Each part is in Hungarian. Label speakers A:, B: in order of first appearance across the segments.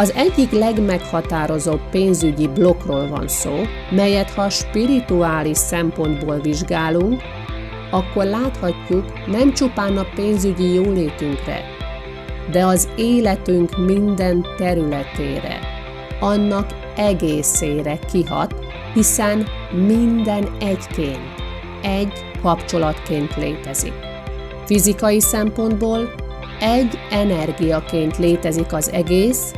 A: Az egyik legmeghatározóbb pénzügyi blokkról van szó, melyet ha spirituális szempontból vizsgálunk, akkor láthatjuk nem csupán a pénzügyi jólétünkre, de az életünk minden területére, annak egészére kihat, hiszen minden egyként, egy kapcsolatként létezik. Fizikai szempontból egy energiaként létezik az egész,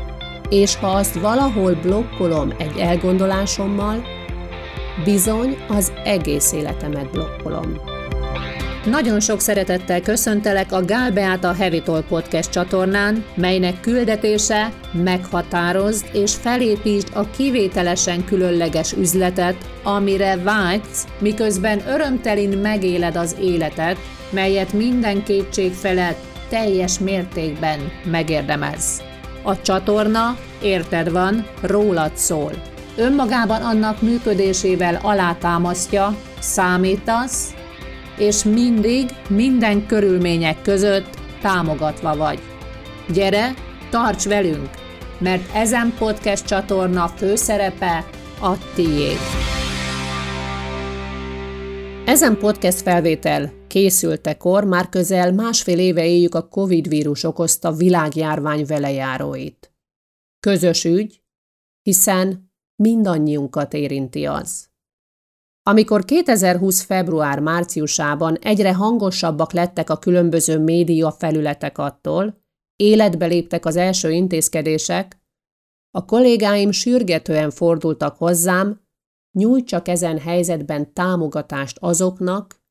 A: és ha azt valahol blokkolom egy elgondolásommal, bizony az egész életemet blokkolom.
B: Nagyon sok szeretettel köszöntelek a Gál Beáta Heavy Talk Podcast csatornán, melynek küldetése meghatározd és felépítsd a kivételesen különleges üzletet, amire vágysz, miközben örömtelin megéled az életet, melyet minden kétség felett teljes mértékben megérdemelsz. A csatorna, érted van, rólad szól. Önmagában annak működésével alátámasztja, számítasz, és mindig, minden körülmények között támogatva vagy. Gyere, tarts velünk, mert ezen podcast csatorna főszerepe a tiéd.
A: Ezen podcast felvétel készültekor már közel másfél éve éljük a Covid vírus okozta világjárvány velejáróit. Közös ügy, hiszen mindannyiunkat érinti az. Amikor 2020. február-márciusában egyre hangosabbak lettek a különböző média felületek attól, életbe léptek az első intézkedések, a kollégáim sürgetően fordultak hozzám, nyújtsak ezen helyzetben támogatást azoknak,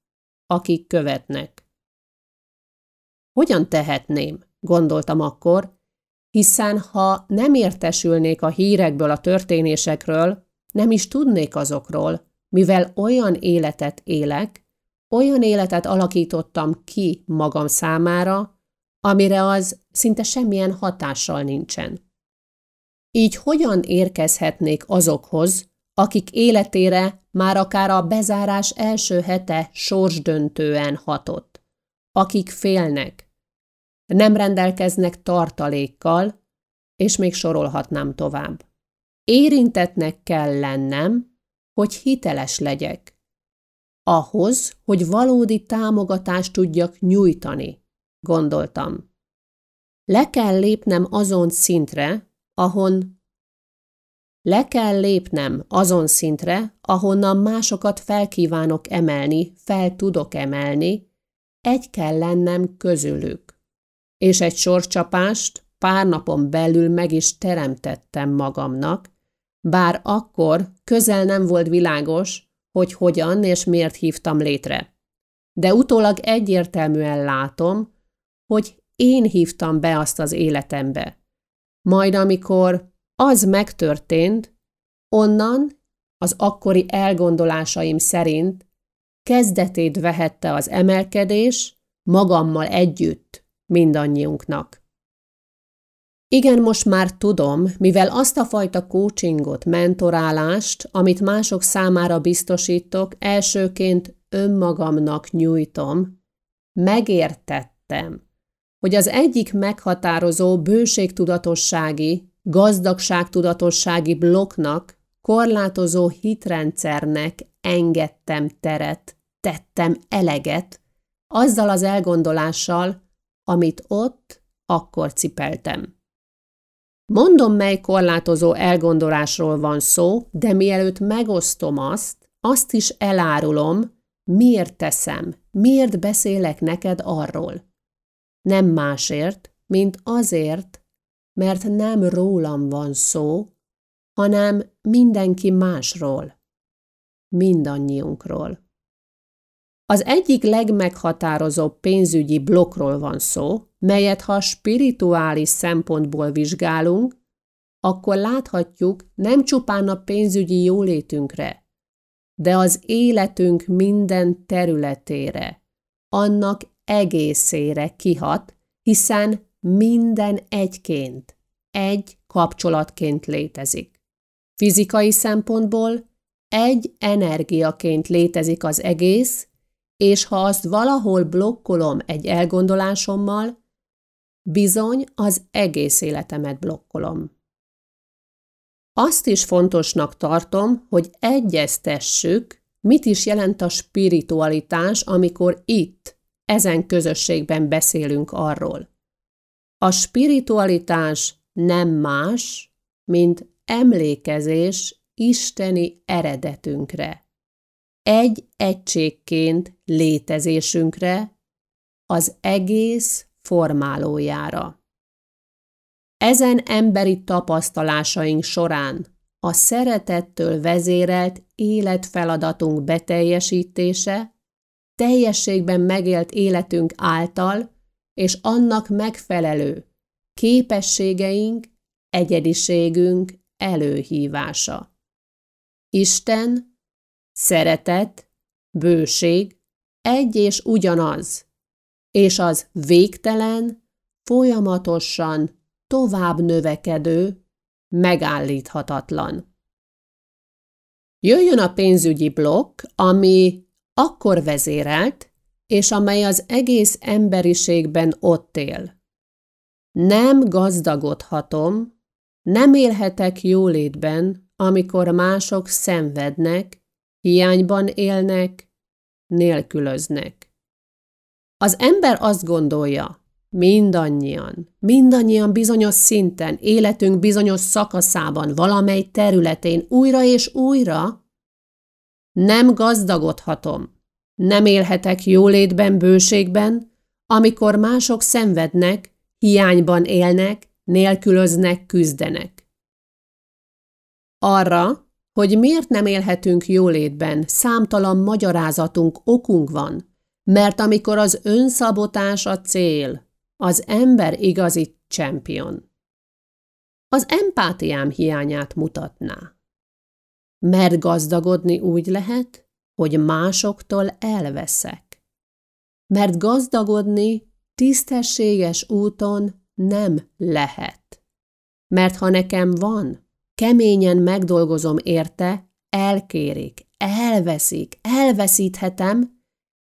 A: akik követnek. Hogyan tehetném, gondoltam akkor, hiszen ha nem értesülnék a hírekből a történésekről, nem is tudnék azokról, mivel olyan életet élek, olyan életet alakítottam ki magam számára, amire az szinte semmilyen hatással nincsen. Így hogyan érkezhetnék azokhoz, akik életére már akár a bezárás első hete sorsdöntően hatott, akik félnek, nem rendelkeznek tartalékkal, és még sorolhatnám tovább. Érintetnek kell lennem, hogy hiteles legyek. Ahhoz, hogy valódi támogatást tudjak nyújtani, gondoltam. Le kell lépnem azon szintre, ahon le kell lépnem azon szintre, ahonnan másokat felkívánok emelni, fel tudok emelni, egy kell lennem közülük. És egy sorcsapást pár napon belül meg is teremtettem magamnak, bár akkor közel nem volt világos, hogy hogyan és miért hívtam létre. De utólag egyértelműen látom, hogy én hívtam be azt az életembe. Majd amikor az megtörtént, onnan az akkori elgondolásaim szerint kezdetét vehette az emelkedés magammal együtt mindannyiunknak. Igen, most már tudom, mivel azt a fajta coachingot, mentorálást, amit mások számára biztosítok, elsőként önmagamnak nyújtom, megértettem, hogy az egyik meghatározó bőségtudatossági, gazdagságtudatossági blokknak, korlátozó hitrendszernek engedtem teret, tettem eleget, azzal az elgondolással, amit ott akkor cipeltem. Mondom, mely korlátozó elgondolásról van szó, de mielőtt megosztom azt, azt is elárulom, miért teszem, miért beszélek neked arról. Nem másért, mint azért, mert nem rólam van szó, hanem mindenki másról, mindannyiunkról. Az egyik legmeghatározóbb pénzügyi blokkról van szó, melyet ha spirituális szempontból vizsgálunk, akkor láthatjuk nem csupán a pénzügyi jólétünkre, de az életünk minden területére, annak egészére kihat, hiszen minden egyként, egy kapcsolatként létezik. Fizikai szempontból egy energiaként létezik az egész, és ha azt valahol blokkolom egy elgondolásommal, bizony az egész életemet blokkolom. Azt is fontosnak tartom, hogy egyeztessük, mit is jelent a spiritualitás, amikor itt, ezen közösségben beszélünk arról. A spiritualitás nem más, mint emlékezés isteni eredetünkre. Egy egységként létezésünkre, az egész formálójára. Ezen emberi tapasztalásaink során a szeretettől vezérelt életfeladatunk beteljesítése, teljességben megélt életünk által és annak megfelelő képességeink, egyediségünk előhívása. Isten, szeretet, bőség egy és ugyanaz, és az végtelen, folyamatosan tovább növekedő, megállíthatatlan. Jöjjön a pénzügyi blokk, ami akkor vezérelt, és amely az egész emberiségben ott él. Nem gazdagodhatom, nem élhetek jólétben, amikor mások szenvednek, hiányban élnek, nélkülöznek. Az ember azt gondolja, mindannyian, mindannyian bizonyos szinten, életünk bizonyos szakaszában, valamely területén újra és újra nem gazdagodhatom, nem élhetek jólétben, bőségben, amikor mások szenvednek, hiányban élnek, nélkülöznek, küzdenek. Arra, hogy miért nem élhetünk jólétben, számtalan magyarázatunk, okunk van, mert amikor az önszabotás a cél, az ember igazi champion. Az empátiám hiányát mutatná. Mert gazdagodni úgy lehet, hogy másoktól elveszek. Mert gazdagodni tisztességes úton nem lehet. Mert ha nekem van, keményen megdolgozom érte, elkérik, elveszik, elveszíthetem,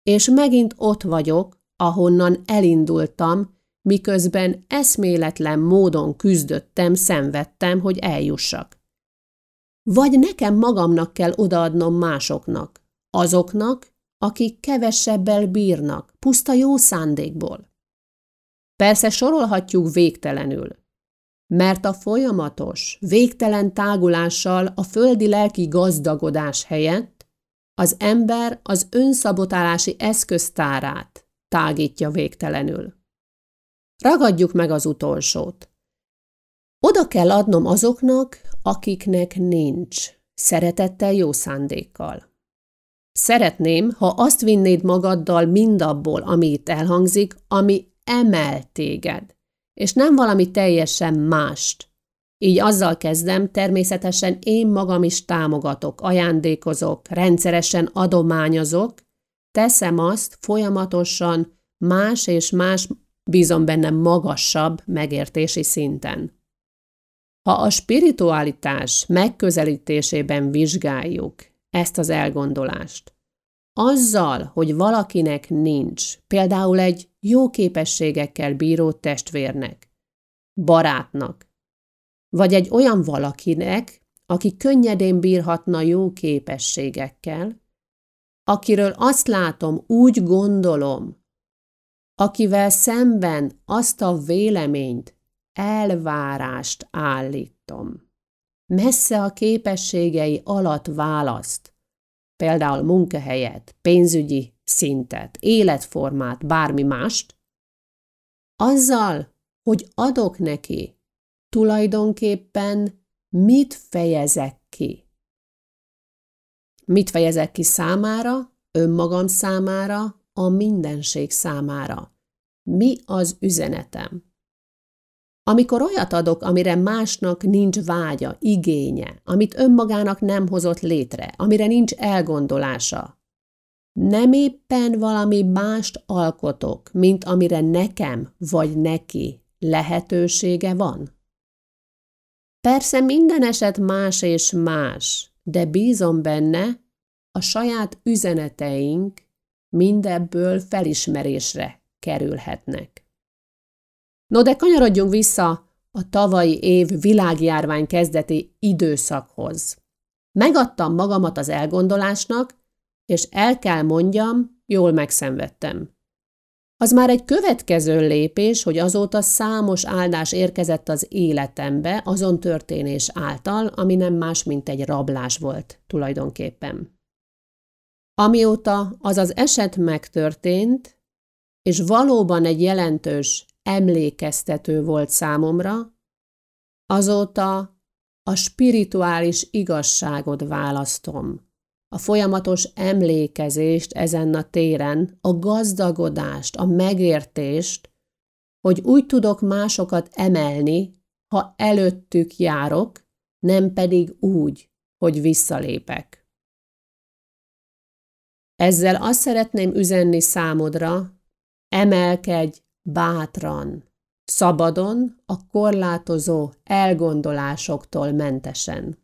A: és megint ott vagyok, ahonnan elindultam, miközben eszméletlen módon küzdöttem, szenvedtem, hogy eljussak. Vagy nekem magamnak kell odaadnom másoknak, azoknak, akik kevesebbel bírnak, puszta jó szándékból. Persze sorolhatjuk végtelenül, mert a folyamatos, végtelen tágulással a földi lelki gazdagodás helyett az ember az önszabotálási eszköztárát tágítja végtelenül. Ragadjuk meg az utolsót. Oda kell adnom azoknak, akiknek nincs, szeretettel, jó szándékkal. Szeretném, ha azt vinnéd magaddal mindabból, ami itt elhangzik, ami emel téged, és nem valami teljesen mást. Így azzal kezdem, természetesen én magam is támogatok, ajándékozok, rendszeresen adományozok, teszem azt folyamatosan más és más, bízom benne magasabb megértési szinten. Ha a spiritualitás megközelítésében vizsgáljuk ezt az elgondolást, azzal, hogy valakinek nincs, például egy jó képességekkel bíró testvérnek, barátnak, vagy egy olyan valakinek, aki könnyedén bírhatna jó képességekkel, akiről azt látom, úgy gondolom, akivel szemben azt a véleményt, elvárást állítom. Messze a képességei alatt választ, például munkahelyet, pénzügyi szintet, életformát, bármi mást, azzal, hogy adok neki, tulajdonképpen mit fejezek ki. Mit fejezek ki számára, önmagam számára, a mindenség számára. Mi az üzenetem? Amikor olyat adok, amire másnak nincs vágya, igénye, amit önmagának nem hozott létre, amire nincs elgondolása, nem éppen valami mást alkotok, mint amire nekem vagy neki lehetősége van? Persze minden eset más és más, de bízom benne, a saját üzeneteink mindebből felismerésre kerülhetnek. No de kanyarodjunk vissza a tavalyi év világjárvány kezdeti időszakhoz. Megadtam magamat az elgondolásnak, és el kell mondjam, jól megszenvedtem. Az már egy következő lépés, hogy azóta számos áldás érkezett az életembe azon történés által, ami nem más, mint egy rablás volt tulajdonképpen. Amióta az az eset megtörtént, és valóban egy jelentős emlékeztető volt számomra, azóta a spirituális igazságot választom a folyamatos emlékezést ezen a téren, a gazdagodást, a megértést, hogy úgy tudok másokat emelni, ha előttük járok, nem pedig úgy, hogy visszalépek. Ezzel azt szeretném üzenni számodra, emelkedj bátran, szabadon, a korlátozó elgondolásoktól mentesen.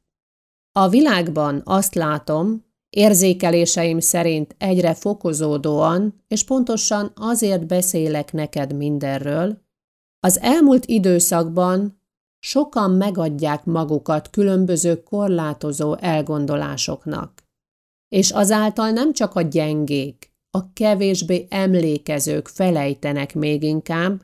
A: A világban azt látom, Érzékeléseim szerint egyre fokozódóan, és pontosan azért beszélek neked mindenről, az elmúlt időszakban sokan megadják magukat különböző korlátozó elgondolásoknak, és azáltal nem csak a gyengék, a kevésbé emlékezők felejtenek még inkább,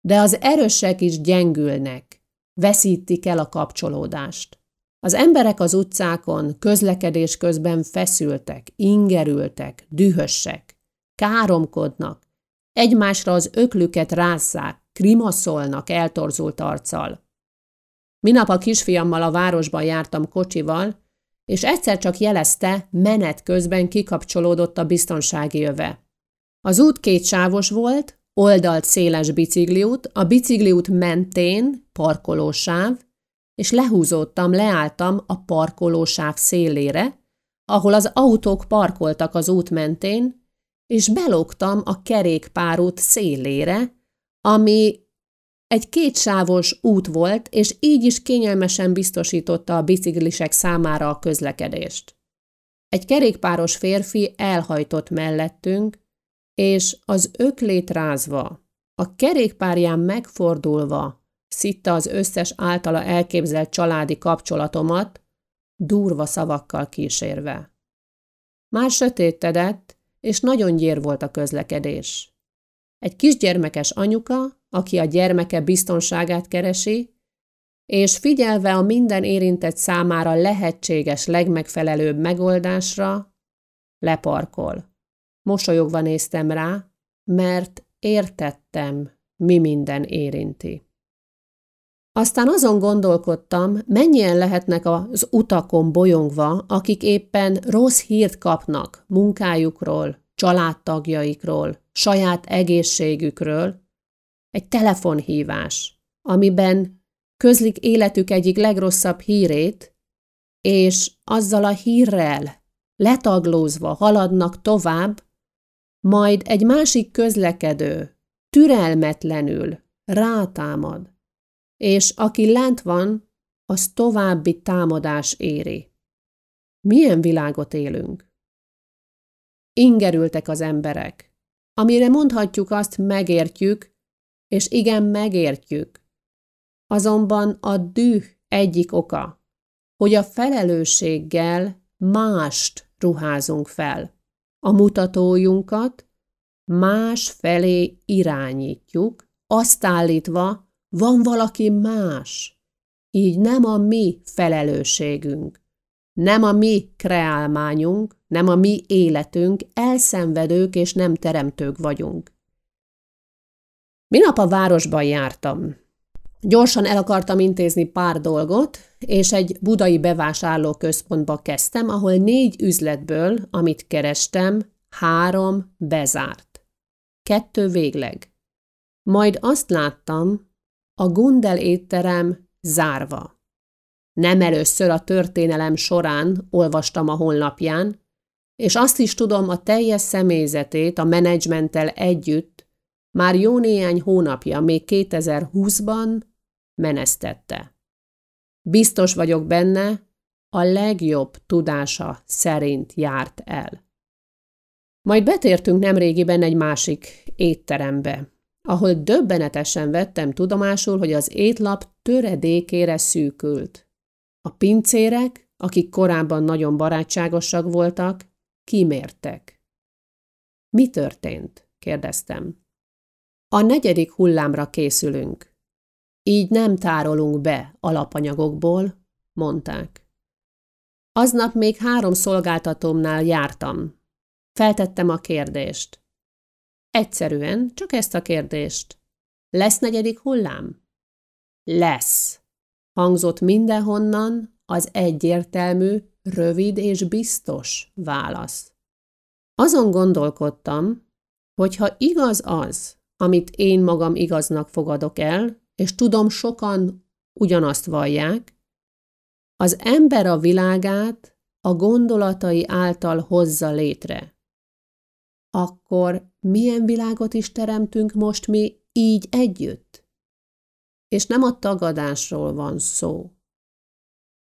A: de az erősek is gyengülnek, veszítik el a kapcsolódást. Az emberek az utcákon közlekedés közben feszültek, ingerültek, dühösek, káromkodnak, egymásra az öklüket rásszák, krimaszolnak eltorzult arccal. Minap a kisfiammal a városban jártam kocsival, és egyszer csak jelezte, menet közben kikapcsolódott a biztonsági öve. Az út kétsávos volt, oldalt széles bicikliút, a bicikliút mentén parkolósáv, és lehúzódtam, leálltam a parkolósáv szélére, ahol az autók parkoltak az út mentén, és belógtam a kerékpárút szélére, ami egy kétsávos út volt, és így is kényelmesen biztosította a biciklisek számára a közlekedést. Egy kerékpáros férfi elhajtott mellettünk, és az öklét rázva, a kerékpárján megfordulva szitta az összes általa elképzelt családi kapcsolatomat, durva szavakkal kísérve. Már sötétedett, és nagyon gyér volt a közlekedés. Egy kisgyermekes anyuka, aki a gyermeke biztonságát keresi, és figyelve a minden érintett számára lehetséges legmegfelelőbb megoldásra, leparkol. Mosolyogva néztem rá, mert értettem, mi minden érinti. Aztán azon gondolkodtam, mennyien lehetnek az utakon bolyongva, akik éppen rossz hírt kapnak munkájukról, családtagjaikról, saját egészségükről. Egy telefonhívás, amiben közlik életük egyik legrosszabb hírét, és azzal a hírrel letaglózva haladnak tovább, majd egy másik közlekedő türelmetlenül rátámad, és aki lent van, az további támadás éri. Milyen világot élünk? Ingerültek az emberek, amire mondhatjuk azt megértjük, és igen megértjük. Azonban a düh egyik oka, hogy a felelősséggel mást ruházunk fel. A mutatójunkat más felé irányítjuk, azt állítva, van valaki más. Így nem a mi felelősségünk, nem a mi kreálmányunk, nem a mi életünk, elszenvedők és nem teremtők vagyunk. Minap a városban jártam. Gyorsan el akartam intézni pár dolgot, és egy budai bevásárlóközpontba kezdtem, ahol négy üzletből, amit kerestem, három bezárt. Kettő végleg. Majd azt láttam, a Gundel étterem zárva. Nem először a történelem során olvastam a honlapján, és azt is tudom, a teljes személyzetét a menedzsmenttel együtt már jó néhány hónapja, még 2020-ban menesztette. Biztos vagyok benne, a legjobb tudása szerint járt el. Majd betértünk nemrégiben egy másik étterembe, ahol döbbenetesen vettem tudomásul, hogy az étlap töredékére szűkült. A pincérek, akik korábban nagyon barátságosak voltak, kimértek. Mi történt? kérdeztem. A negyedik hullámra készülünk. Így nem tárolunk be alapanyagokból, mondták. Aznap még három szolgáltatómnál jártam. Feltettem a kérdést. Egyszerűen csak ezt a kérdést. Lesz negyedik hullám? Lesz. Hangzott mindenhonnan az egyértelmű, rövid és biztos válasz. Azon gondolkodtam, hogy ha igaz az, amit én magam igaznak fogadok el, és tudom sokan ugyanazt vallják, az ember a világát a gondolatai által hozza létre. Akkor milyen világot is teremtünk most mi így együtt? És nem a tagadásról van szó.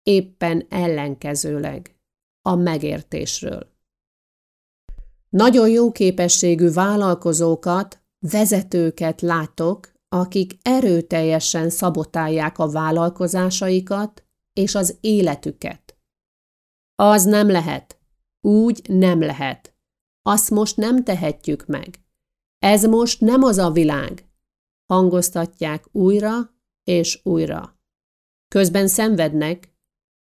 A: Éppen ellenkezőleg a megértésről. Nagyon jó képességű vállalkozókat, vezetőket látok, akik erőteljesen szabotálják a vállalkozásaikat és az életüket. Az nem lehet. Úgy nem lehet. Azt most nem tehetjük meg. Ez most nem az a világ. Hangoztatják újra és újra. Közben szenvednek,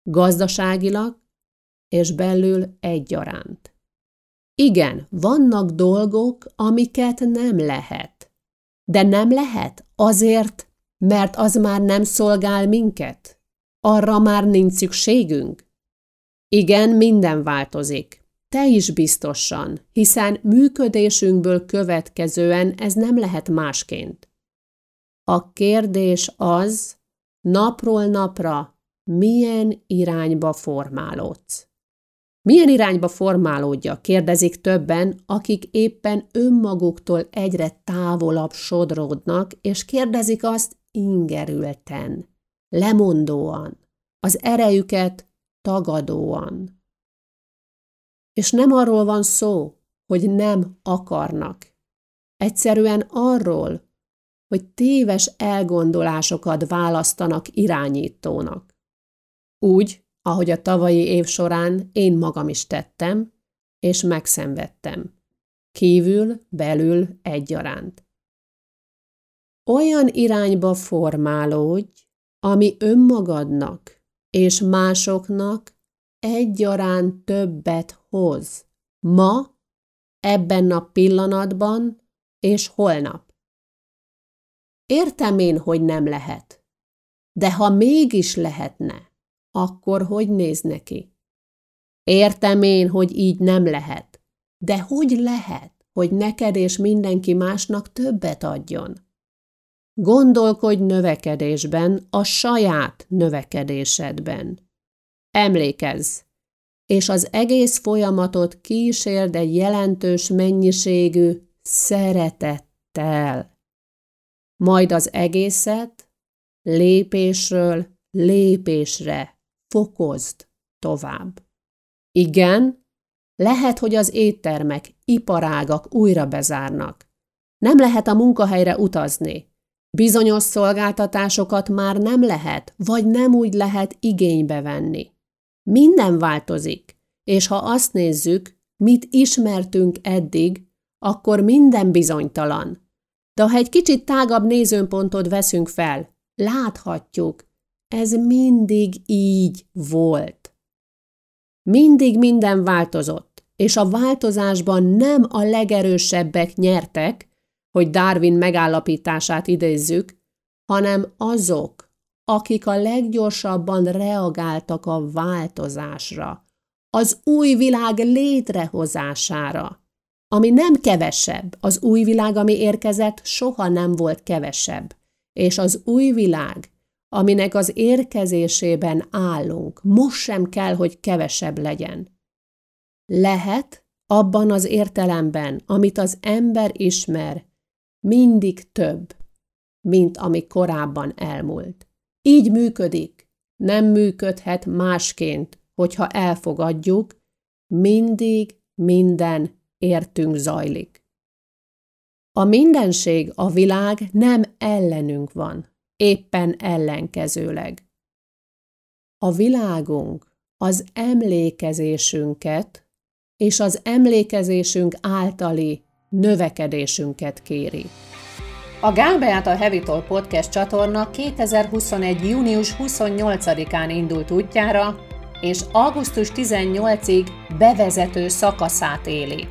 A: gazdaságilag és belül egyaránt. Igen, vannak dolgok, amiket nem lehet. De nem lehet azért, mert az már nem szolgál minket. Arra már nincs szükségünk. Igen, minden változik. Te is biztosan, hiszen működésünkből következően ez nem lehet másként. A kérdés az, napról napra milyen irányba formálódsz. Milyen irányba formálódja, kérdezik többen, akik éppen önmaguktól egyre távolabb sodródnak, és kérdezik azt ingerülten, lemondóan, az erejüket tagadóan. És nem arról van szó, hogy nem akarnak. Egyszerűen arról, hogy téves elgondolásokat választanak irányítónak. Úgy, ahogy a tavalyi év során én magam is tettem, és megszenvedtem. Kívül, belül egyaránt. Olyan irányba formálódj, ami önmagadnak és másoknak egyaránt többet hoz. Ma, ebben a pillanatban és holnap. Értem én, hogy nem lehet. De ha mégis lehetne, akkor hogy néz neki? Értem én, hogy így nem lehet. De hogy lehet, hogy neked és mindenki másnak többet adjon? Gondolkodj növekedésben, a saját növekedésedben. Emlékezz, és az egész folyamatot kísérd egy jelentős mennyiségű szeretettel. Majd az egészet lépésről lépésre fokozd tovább. Igen, lehet, hogy az éttermek, iparágak újra bezárnak. Nem lehet a munkahelyre utazni. Bizonyos szolgáltatásokat már nem lehet, vagy nem úgy lehet igénybe venni. Minden változik, és ha azt nézzük, mit ismertünk eddig, akkor minden bizonytalan. De ha egy kicsit tágabb nézőpontot veszünk fel, láthatjuk, ez mindig így volt. Mindig minden változott, és a változásban nem a legerősebbek nyertek, hogy Darwin megállapítását idézzük, hanem azok, akik a leggyorsabban reagáltak a változásra, az új világ létrehozására, ami nem kevesebb, az új világ, ami érkezett, soha nem volt kevesebb, és az új világ aminek az érkezésében állunk, most sem kell, hogy kevesebb legyen. Lehet abban az értelemben, amit az ember ismer, mindig több, mint ami korábban elmúlt. Így működik, nem működhet másként, hogyha elfogadjuk, mindig minden értünk zajlik. A mindenség, a világ nem ellenünk van, éppen ellenkezőleg. A világunk az emlékezésünket és az emlékezésünk általi növekedésünket kéri.
B: A Gál a Hevitol Podcast csatorna 2021. június 28-án indult útjára, és augusztus 18-ig bevezető szakaszát éli.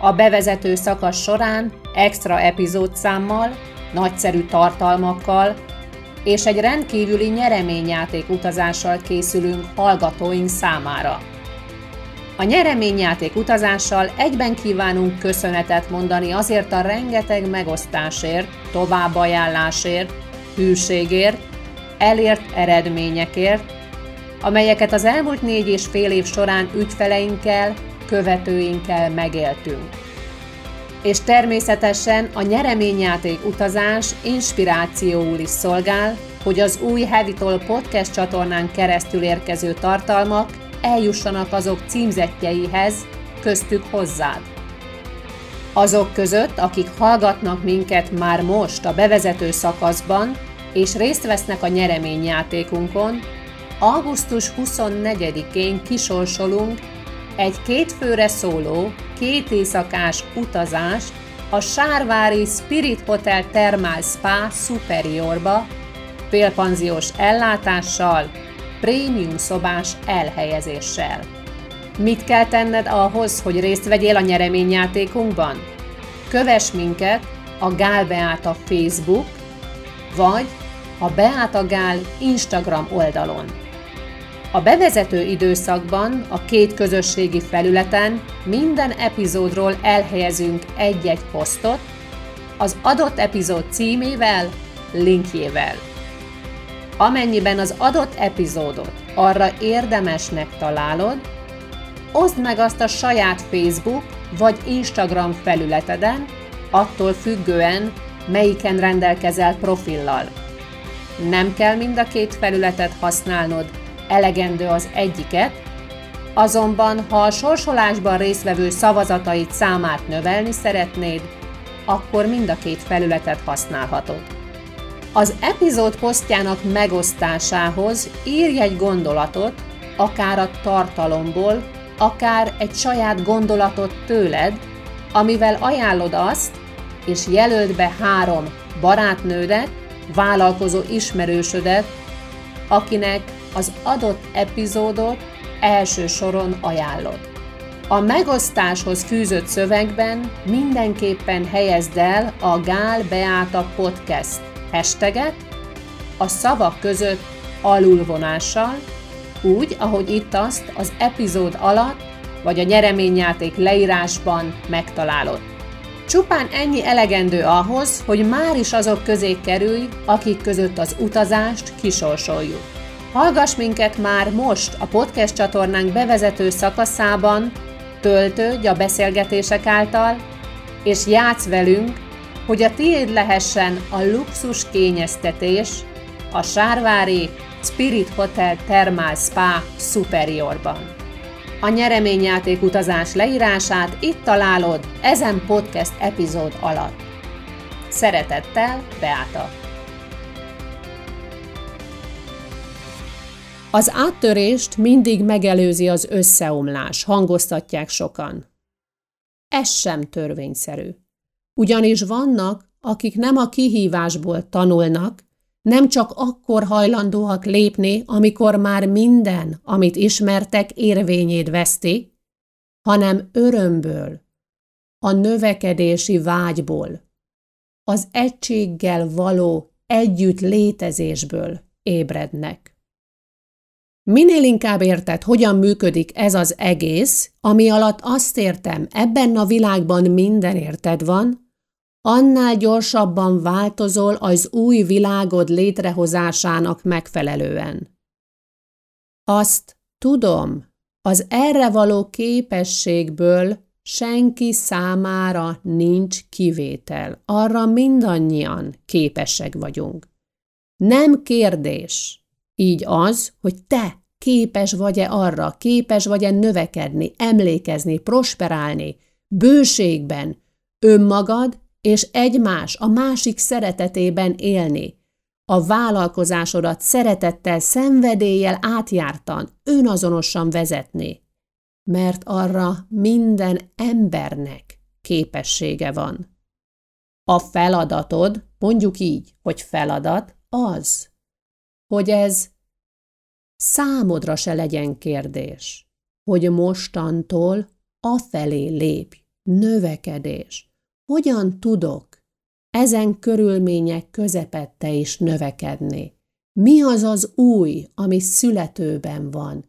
B: A bevezető szakasz során extra epizódszámmal, nagyszerű tartalmakkal és egy rendkívüli nyereményjáték utazással készülünk hallgatóink számára. A nyereményjáték utazással egyben kívánunk köszönetet mondani azért a rengeteg megosztásért, továbbajánlásért, hűségért, elért eredményekért, amelyeket az elmúlt négy és fél év során ügyfeleinkkel, követőinkkel megéltünk. És természetesen a nyereményjáték utazás inspirációul is szolgál, hogy az új Hevitol podcast csatornán keresztül érkező tartalmak eljussanak azok címzetjeihez, köztük hozzád. Azok között, akik hallgatnak minket már most a bevezető szakaszban, és részt vesznek a nyereményjátékunkon, augusztus 24-én kisorsolunk egy kétfőre szóló, két éjszakás utazás a Sárvári Spirit Hotel Thermal Spa Superiorba, félpanziós ellátással, prémium szobás elhelyezéssel. Mit kell tenned ahhoz, hogy részt vegyél a nyereményjátékunkban? Kövess minket a Gál Beáta Facebook, vagy a Beáta Gál Instagram oldalon. A bevezető időszakban a két közösségi felületen minden epizódról elhelyezünk egy-egy posztot, az adott epizód címével, linkjével. Amennyiben az adott epizódot arra érdemesnek találod, oszd meg azt a saját Facebook vagy Instagram felületeden, attól függően, melyiken rendelkezel profillal. Nem kell mind a két felületet használnod, elegendő az egyiket, azonban ha a sorsolásban résztvevő szavazatait számát növelni szeretnéd, akkor mind a két felületet használhatod. Az epizód posztjának megosztásához írj egy gondolatot, akár a tartalomból, akár egy saját gondolatot tőled, amivel ajánlod azt, és jelöld be három barátnődet, vállalkozó ismerősödet, akinek az adott epizódot első soron ajánlod. A megosztáshoz fűzött szövegben mindenképpen helyezd el a Gál Beáta Podcast hashtaget a szavak között alulvonással, úgy, ahogy itt azt az epizód alatt vagy a nyereményjáték leírásban megtalálod. Csupán ennyi elegendő ahhoz, hogy már is azok közé kerülj, akik között az utazást kisorsoljuk. Hallgass minket már most a podcast csatornánk bevezető szakaszában, töltődj a beszélgetések által, és játsz velünk, hogy a tiéd lehessen a luxus kényeztetés a Sárvári Spirit Hotel Thermal Spa Superiorban. A nyereményjáték utazás leírását itt találod ezen podcast epizód alatt. Szeretettel, Beáta!
A: Az áttörést mindig megelőzi az összeomlás, hangoztatják sokan. Ez sem törvényszerű. Ugyanis vannak, akik nem a kihívásból tanulnak, nem csak akkor hajlandóak lépni, amikor már minden, amit ismertek, érvényét veszti, hanem örömből, a növekedési vágyból, az egységgel való együtt létezésből ébrednek. Minél inkább érted, hogyan működik ez az egész, ami alatt azt értem, ebben a világban minden érted van, annál gyorsabban változol az új világod létrehozásának megfelelően. Azt tudom, az erre való képességből senki számára nincs kivétel, arra mindannyian képesek vagyunk. Nem kérdés, így az, hogy te képes vagy-e arra, képes vagy-e növekedni, emlékezni, prosperálni, bőségben, önmagad és egymás a másik szeretetében élni, a vállalkozásodat szeretettel, szenvedéllyel átjártan, önazonosan vezetni, mert arra minden embernek képessége van. A feladatod, mondjuk így, hogy feladat, az, hogy ez számodra se legyen kérdés, hogy mostantól afelé lépj, növekedés. Hogyan tudok ezen körülmények közepette is növekedni? Mi az az új, ami születőben van?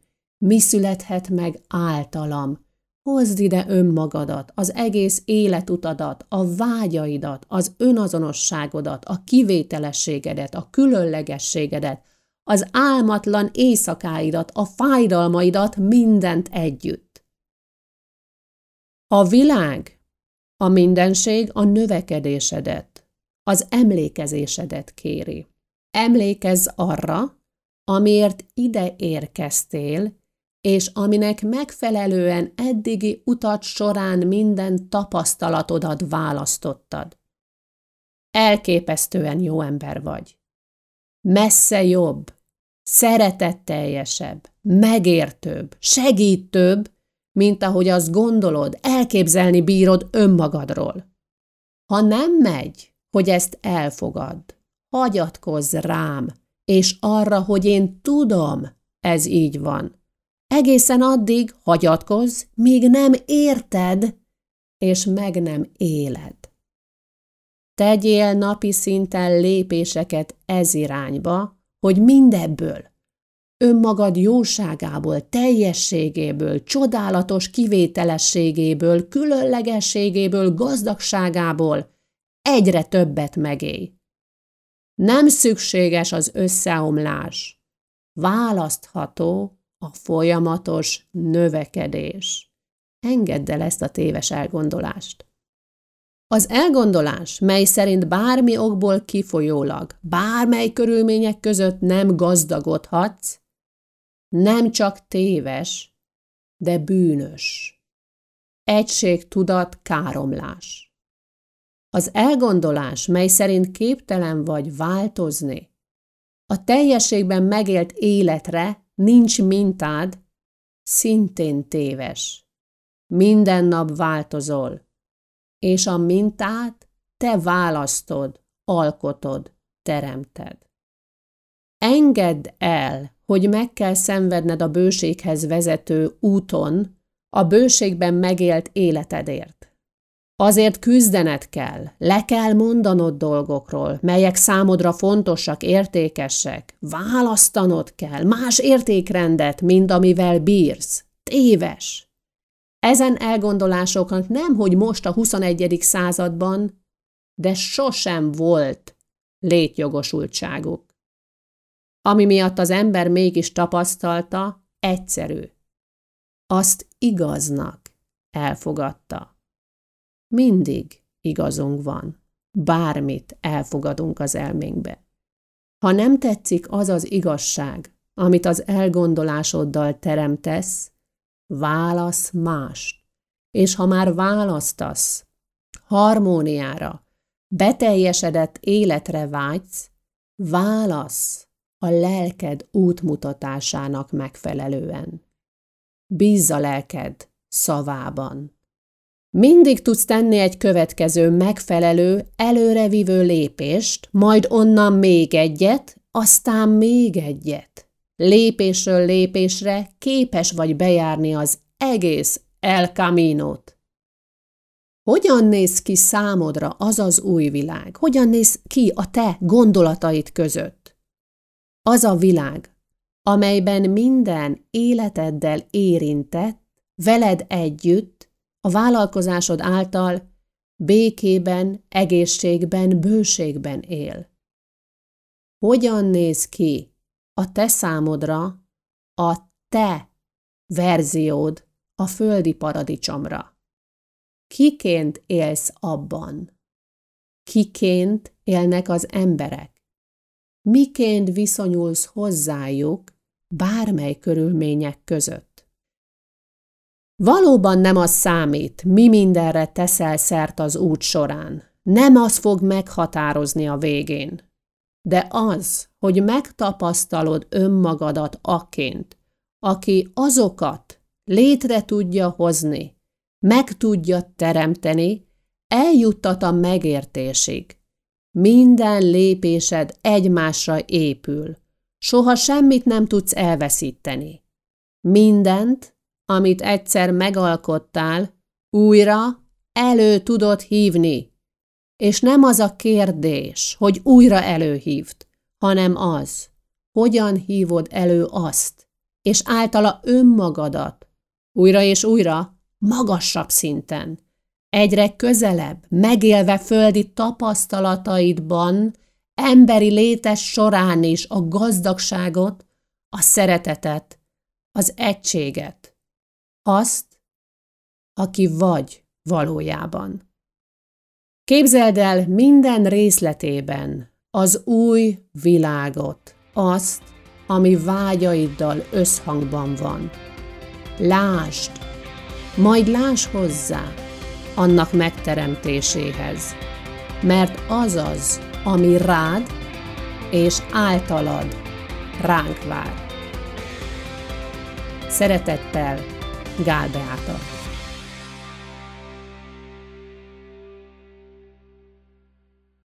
A: Mi születhet meg általam? Hozd ide önmagadat, az egész életutadat, a vágyaidat, az önazonosságodat, a kivételességedet, a különlegességedet, az álmatlan éjszakáidat, a fájdalmaidat, mindent együtt. A világ, a mindenség a növekedésedet, az emlékezésedet kéri. Emlékezz arra, amiért ide érkeztél, és aminek megfelelően eddigi utat során minden tapasztalatodat választottad. Elképesztően jó ember vagy. Messze jobb, szeretetteljesebb, megértőbb, segítőbb, mint ahogy azt gondolod, elképzelni bírod önmagadról. Ha nem megy, hogy ezt elfogadd, hagyatkozz rám, és arra, hogy én tudom, ez így van. Egészen addig hagyatkozz, míg nem érted, és meg nem éled. Tegyél napi szinten lépéseket ez irányba, hogy mindebből, önmagad jóságából, teljességéből, csodálatos kivételességéből, különlegességéből, gazdagságából egyre többet megélj. Nem szükséges az összeomlás. Választható a folyamatos növekedés. Engedd el ezt a téves elgondolást. Az elgondolás, mely szerint bármi okból kifolyólag, bármely körülmények között nem gazdagodhatsz, nem csak téves, de bűnös. Egység tudat káromlás. Az elgondolás, mely szerint képtelen vagy változni, a teljességben megélt életre nincs mintád, szintén téves. Minden nap változol, és a mintát te választod, alkotod, teremted. Engedd el, hogy meg kell szenvedned a bőséghez vezető úton, a bőségben megélt életedért. Azért küzdened kell, le kell mondanod dolgokról, melyek számodra fontosak, értékesek. Választanod kell más értékrendet, mint amivel bírsz. Téves. Ezen elgondolásoknak nem, hogy most a 21. században, de sosem volt létjogosultságuk. Ami miatt az ember mégis tapasztalta, egyszerű. Azt igaznak elfogadta. Mindig igazunk van. Bármit elfogadunk az elménkbe. Ha nem tetszik az az igazság, amit az elgondolásoddal teremtesz, válasz mást. És ha már választasz, harmóniára, beteljesedett életre vágysz, válasz a lelked útmutatásának megfelelően. Bízz a lelked szavában. Mindig tudsz tenni egy következő megfelelő, előrevívő lépést, majd onnan még egyet, aztán még egyet. Lépésről lépésre képes vagy bejárni az egész El Camino-t. Hogyan néz ki számodra az az új világ? Hogyan néz ki a te gondolataid között? Az a világ, amelyben minden életeddel érintett, veled együtt, a vállalkozásod által békében, egészségben, bőségben él. Hogyan néz ki a te számodra a te verziód a földi paradicsomra. Kiként élsz abban? Kiként élnek az emberek? Miként viszonyulsz hozzájuk bármely körülmények között? Valóban nem az számít, mi mindenre teszel szert az út során. nem az fog meghatározni a végén, de az, hogy megtapasztalod önmagadat aként, aki azokat létre tudja hozni, meg tudja teremteni, eljuttat a megértésig. Minden lépésed egymásra épül. Soha semmit nem tudsz elveszíteni. Mindent, amit egyszer megalkottál, újra elő tudod hívni. És nem az a kérdés, hogy újra előhívd, hanem az, hogyan hívod elő azt, és általa önmagadat, újra és újra, magasabb szinten, egyre közelebb, megélve földi tapasztalataidban, emberi létes során is a gazdagságot, a szeretetet, az egységet, azt, aki vagy valójában. Képzeld el minden részletében az új világot, azt, ami vágyaiddal összhangban van. Lásd, majd láss hozzá annak megteremtéséhez, mert az az, ami rád és általad ránk vár. Szeretettel, Gál Beáta.